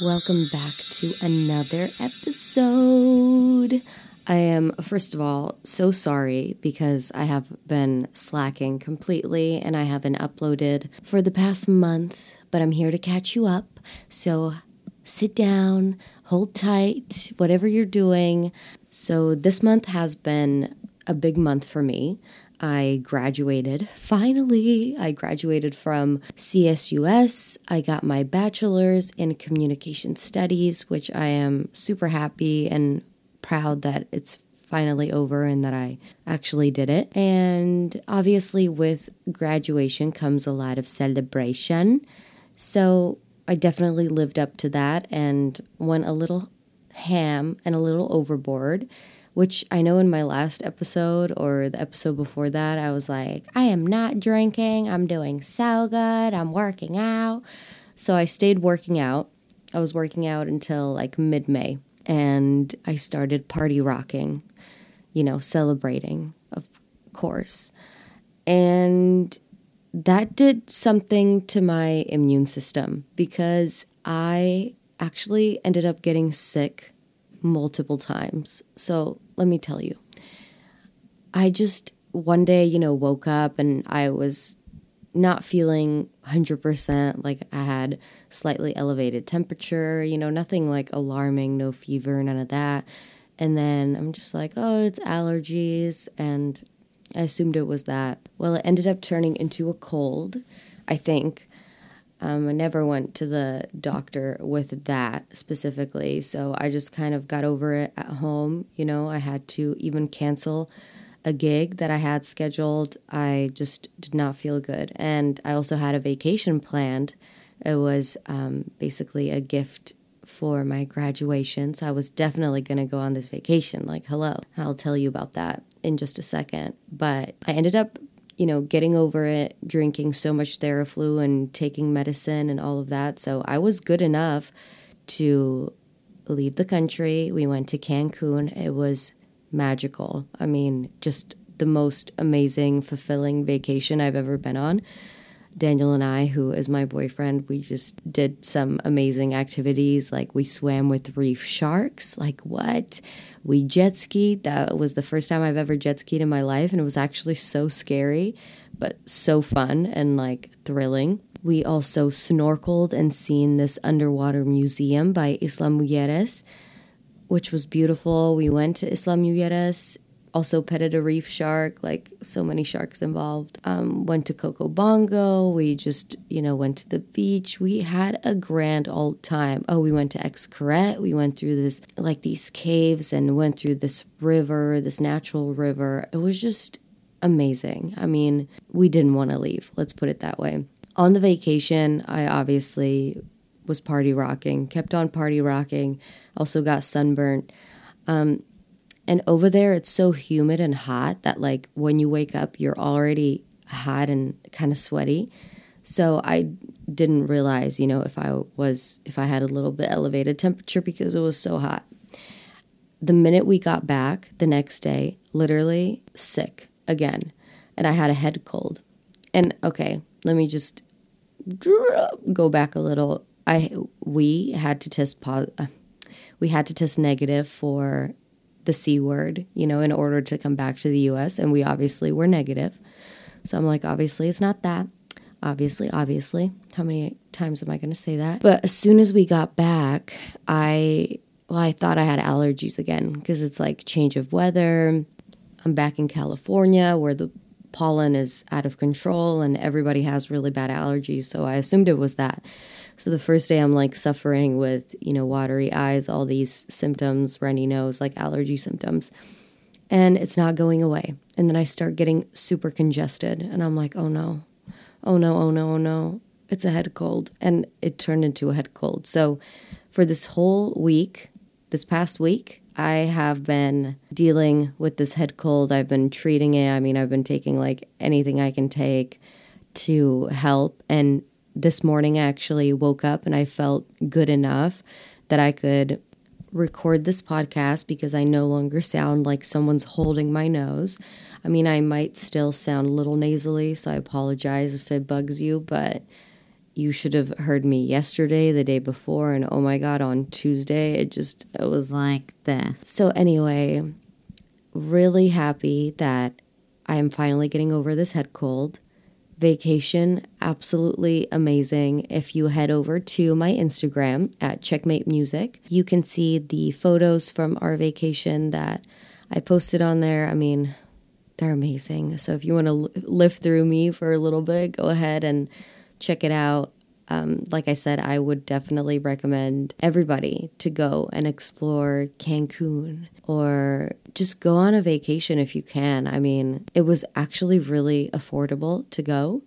Welcome back to another episode. I am, first of all, so sorry because I have been slacking completely and I haven't uploaded for the past month, but I'm here to catch you up. So sit down, hold tight, whatever you're doing. So this month has been a big month for me. I graduated. Finally, I graduated from CSUS. I got my bachelor's in communication studies, which I am super happy and proud that it's finally over and that I actually did it. And obviously, with graduation comes a lot of celebration. So I definitely lived up to that and went a little ham and a little overboard which I know in my last episode or the episode before that, I was like, I am not drinking. I'm doing so good. I'm working out. So I stayed working out. I was working out until like mid May. And I started party rocking, you know, celebrating, of course. And that did something to my immune system because I actually ended up getting sick multiple times. So let me tell you, I just one day, you know, woke up and I was not feeling 100% like I had slightly elevated temperature, you know, nothing like alarming, no fever, none of that. And then I'm just like, oh, it's allergies. And I assumed it was that. Well, it ended up turning into a cold, I think. Um, I never went to the doctor with that specifically, so I just kind of got over it at home. You know, I had to even cancel a gig that I had scheduled. I just did not feel good. And I also had a vacation planned. It was um, basically a gift for my graduation. So I was definitely going to go on this vacation. Like, hello. I'll tell you about that in just a second. But I ended up you know, getting over it, drinking so much Theraflu and taking medicine and all of that. So I was good enough to leave the country. We went to Cancun. It was magical. I mean, just the most amazing, fulfilling vacation I've ever been on. Daniel and I, who is my boyfriend, we just did some amazing activities. Like we swam with reef sharks. Like what? We jet skied. That was the first time I've ever jet skied in my life, and it was actually so scary, but so fun and like thrilling. We also snorkeled and seen this underwater museum by Isla Mujeres, which was beautiful. We went to Isla Mujeres also petted a reef shark, like so many sharks involved. Um, went to Coco Bongo. We just, you know, went to the beach. We had a grand old time. Oh, we went to Xcaret. We went through this, like these caves and went through this river, this natural river. It was just amazing. I mean, we didn't want to leave, let's put it that way. On the vacation, I obviously was party rocking, kept on party rocking, also got sunburnt. Um, and over there, it's so humid and hot that, like, when you wake up, you're already hot and kind of sweaty. So I didn't realize, you know, if I was, if I had a little bit elevated temperature because it was so hot. The minute we got back the next day, literally sick again. And I had a head cold. And okay, let me just go back a little. I we had to test pos- uh, we had to test negative for the C word, you know, in order to come back to the US. And we obviously were negative. So I'm like, obviously, it's not that. Obviously, obviously. How many times am I going to say that? But as soon as we got back, I, well, I thought I had allergies again because it's like change of weather. I'm back in California where the pollen is out of control and everybody has really bad allergies. So I assumed it was that. So the first day I'm like suffering with, you know, watery eyes, all these symptoms, runny nose, like allergy symptoms. And it's not going away. And then I start getting super congested and I'm like, "Oh no. Oh no, oh no, oh no. It's a head cold." And it turned into a head cold. So for this whole week, this past week, I have been dealing with this head cold. I've been treating it. I mean, I've been taking like anything I can take to help. And this morning I actually woke up and I felt good enough that I could record this podcast because I no longer sound like someone's holding my nose. I mean, I might still sound a little nasally, so I apologize if it bugs you, but you should have heard me yesterday, the day before, and oh my god, on Tuesday, it just it was like this. So anyway, really happy that I am finally getting over this head cold. Vacation, absolutely amazing. If you head over to my Instagram at Checkmate Music, you can see the photos from our vacation that I posted on there. I mean, they're amazing. So if you want to live through me for a little bit, go ahead and check it out. Um, like I said, I would definitely recommend everybody to go and explore Cancun or just go on a vacation if you can. I mean, it was actually really affordable to go.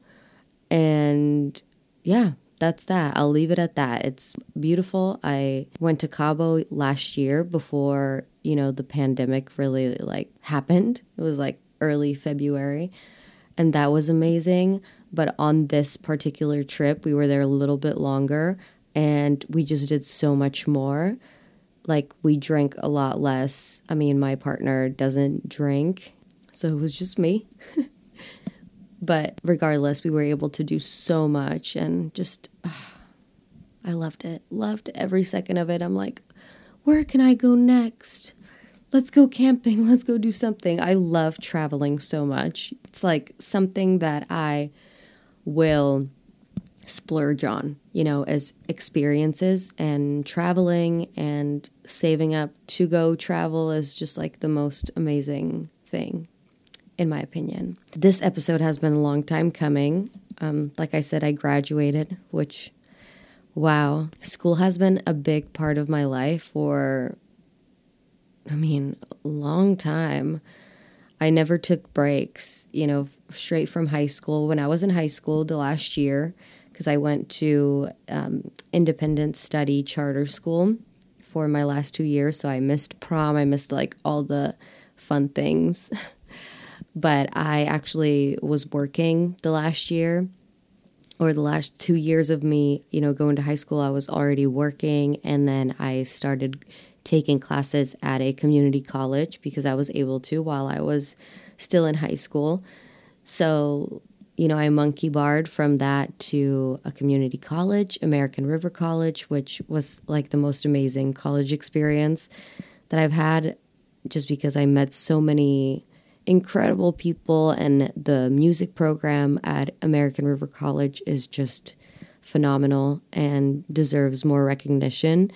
And yeah, that's that. I'll leave it at that. It's beautiful. I went to Cabo last year before, you know, the pandemic really like happened. It was like early February, and that was amazing. But on this particular trip, we were there a little bit longer and we just did so much more. Like, we drank a lot less. I mean, my partner doesn't drink, so it was just me. but regardless, we were able to do so much and just, I loved it. Loved every second of it. I'm like, where can I go next? let's go camping, let's go do something. I love traveling so much. It's like something that I will splurge on, you know, as experiences and traveling and saving up to go travel is just like the most amazing thing, in my opinion. This episode has been a long time coming. Um, like I said, I graduated, which, wow, school has been a big part of my life for I mean, long time. I never took breaks, you know, straight from high school. When I was in high school the last year, because I went to um, independent study charter school for my last two years. So I missed prom, I missed like all the fun things. but I actually was working the last year or the last two years of me, you know, going to high school, I was already working and then I started taking classes at a community college because I was able to while I was still in high school. So, you know, I monkey barred from that to a community college, American River College, which was like the most amazing college experience that I've had just because I met so many incredible people and the music program at American River College is just phenomenal and deserves more recognition.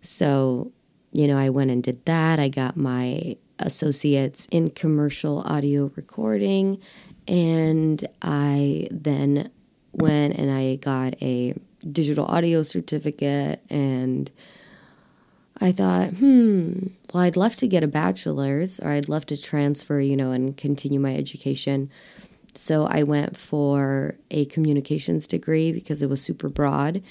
So, you know, I went and did that. I got my associates in commercial audio recording, and I then went and I got a digital audio certificate. And I thought, hmm, well, I'd love to get a bachelor's or I'd love to transfer, you know, and continue my education. So I went for a communications degree because it was super broad.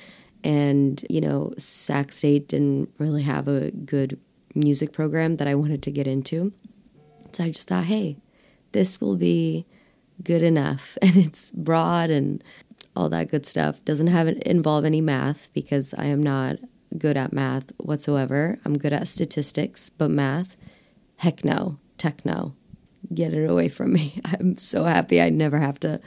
And, you know, Sac State didn't really have a good music program that I wanted to get into. So I just thought, hey, this will be good enough. And it's broad and all that good stuff. Doesn't have it involve any math because I am not good at math whatsoever. I'm good at statistics, but math, heck no, techno. Get it away from me. I'm so happy I never have to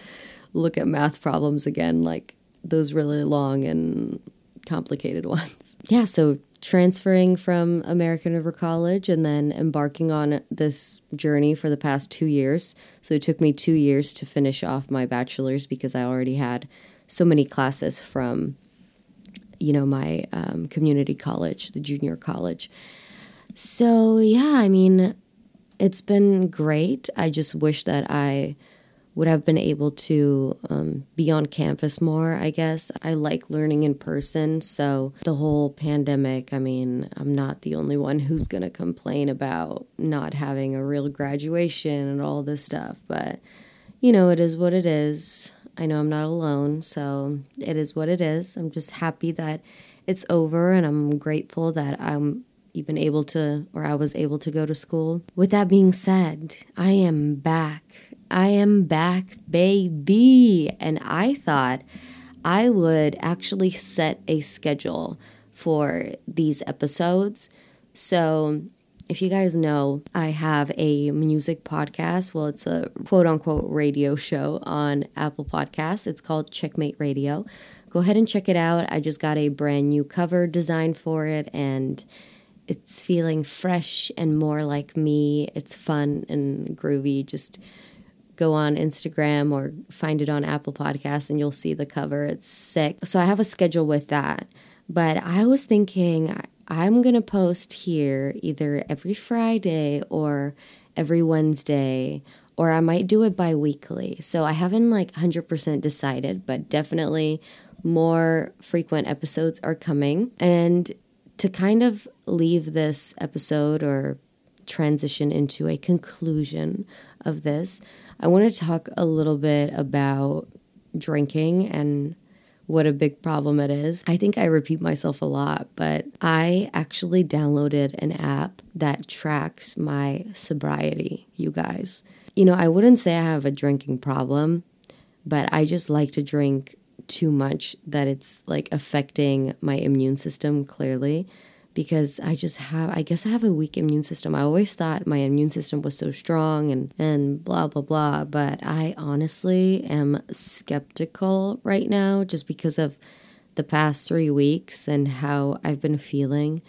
look at math problems again. Like those really long and complicated ones. Yeah, so transferring from American River College and then embarking on this journey for the past two years. So it took me two years to finish off my bachelor's because I already had so many classes from, you know, my um, community college, the junior college. So yeah, I mean, it's been great. I just wish that I would have been able to um, be on campus more, I guess. I like learning in person. So, the whole pandemic, I mean, I'm not the only one who's going to complain about not having a real graduation and all this stuff. But, you know, it is what it is. I know I'm not alone. So, it is what it is. I'm just happy that it's over and I'm grateful that I'm even able to, or I was able to go to school. With that being said, I am back I am back, baby. And I thought I would actually set a schedule for these episodes. So, if you guys know, I have a music podcast. Well, it's a quote unquote radio show on Apple Podcasts. It's called Checkmate Radio. go ahead and check it out. I just got a brand new cover design for it and it's feeling fresh and more like me. It's fun and groovy. Just go on Instagram or find it on Apple Podcasts and you'll see the cover. It's sick. So I have a schedule with that. But I was thinking I'm going to post here either every Friday or every Wednesday or I might do it bi-weekly. So I haven't like 100% decided, but definitely more frequent episodes are coming. And to kind of leave this episode or transition into a conclusion of this, I want to talk a little bit about drinking and what a big problem it is. I think I repeat myself a lot, but I actually downloaded an app that tracks my sobriety, you guys. You know, I wouldn't say I have a drinking problem, but I just like to drink too much that it's like affecting my immune system clearly because I just have I guess I have a weak immune system. I always thought my immune system was so strong and and blah blah blah, but I honestly am skeptical right now just because of the past 3 weeks and how I've been feeling.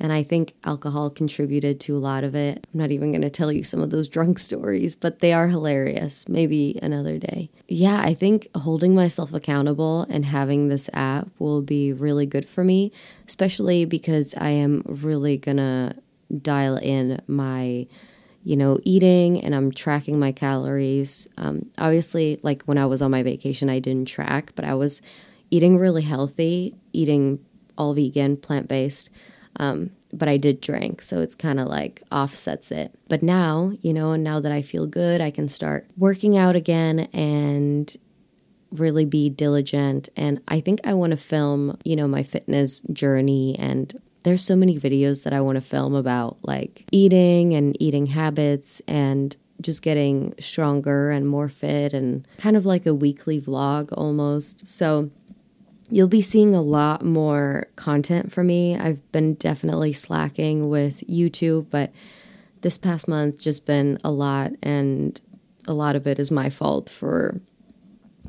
And I think alcohol contributed to a lot of it. I'm not even going to tell you some of those drunk stories, but they are hilarious. Maybe another day. Yeah, I think holding myself accountable and having this app will be really good for me, especially because I am really going to dial in my you know, eating and I'm tracking my calories. Um, obviously, like when I was on my vacation, I didn't track, but I was eating really healthy, eating all vegan, plant based. Um, but I did drink, so it's kind of like offsets it. But now, you know, and now that I feel good, I can start working out again and really be diligent. And I think I want to film, you know, my fitness journey. And there's so many videos that I want to film about like eating and eating habits and just getting stronger and more fit and kind of like a weekly vlog almost. So You'll be seeing a lot more content from me. I've been definitely slacking with YouTube, but this past month just been a lot and a lot of it is my fault for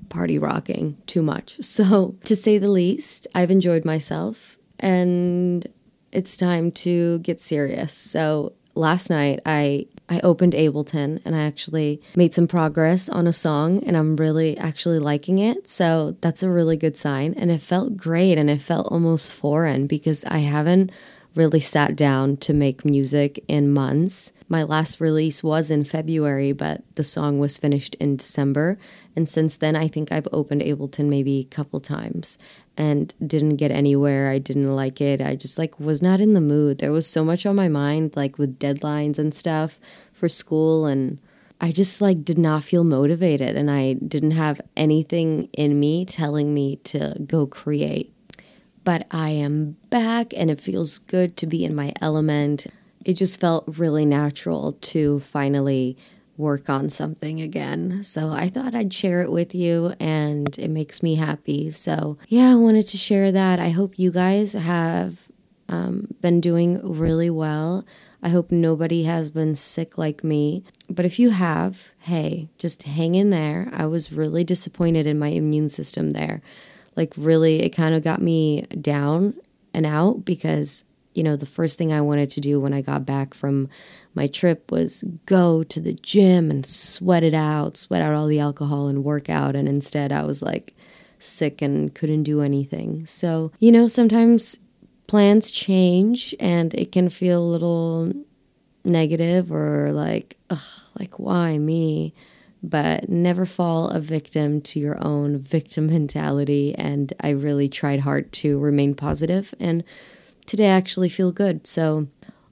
party rocking too much. So, to say the least, I've enjoyed myself and it's time to get serious. So, last night I I opened Ableton and I actually made some progress on a song and I'm really actually liking it. So that's a really good sign. And it felt great and it felt almost foreign because I haven't really sat down to make music in months. My last release was in February, but the song was finished in December. And since then, I think I've opened Ableton maybe a couple times and didn't get anywhere. I didn't like it. I just like was not in the mood. There was so much on my mind, like with deadlines and stuff for school. And I just like did not feel motivated. And I didn't have anything in me telling me to go create but I am back and it feels good to be in my element. It just felt really natural to finally work on something again. So I thought I'd share it with you and it makes me happy. So yeah, I wanted to share that. I hope you guys have um, been doing really well. I hope nobody has been sick like me. But if you have, hey, just hang in there. I was really disappointed in my immune system there like really it kind of got me down and out because you know the first thing I wanted to do when I got back from my trip was go to the gym and sweat it out, sweat out all the alcohol and work out and instead I was like sick and couldn't do anything. So, you know, sometimes plans change and it can feel a little negative or like ugh, like why me? But never fall a victim to your own victim mentality. And I really tried hard to remain positive, and today I actually feel good. So,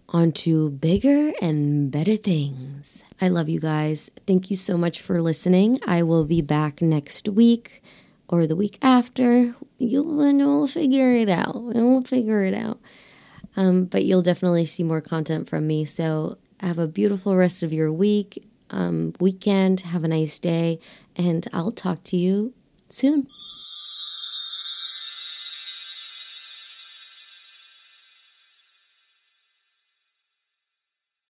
on to bigger and better things. I love you guys. Thank you so much for listening. I will be back next week or the week after. You'll, we'll figure it out. We'll figure it out. Um, but you'll definitely see more content from me. So, have a beautiful rest of your week um, weekend. Have a nice day, and I'll talk to you soon.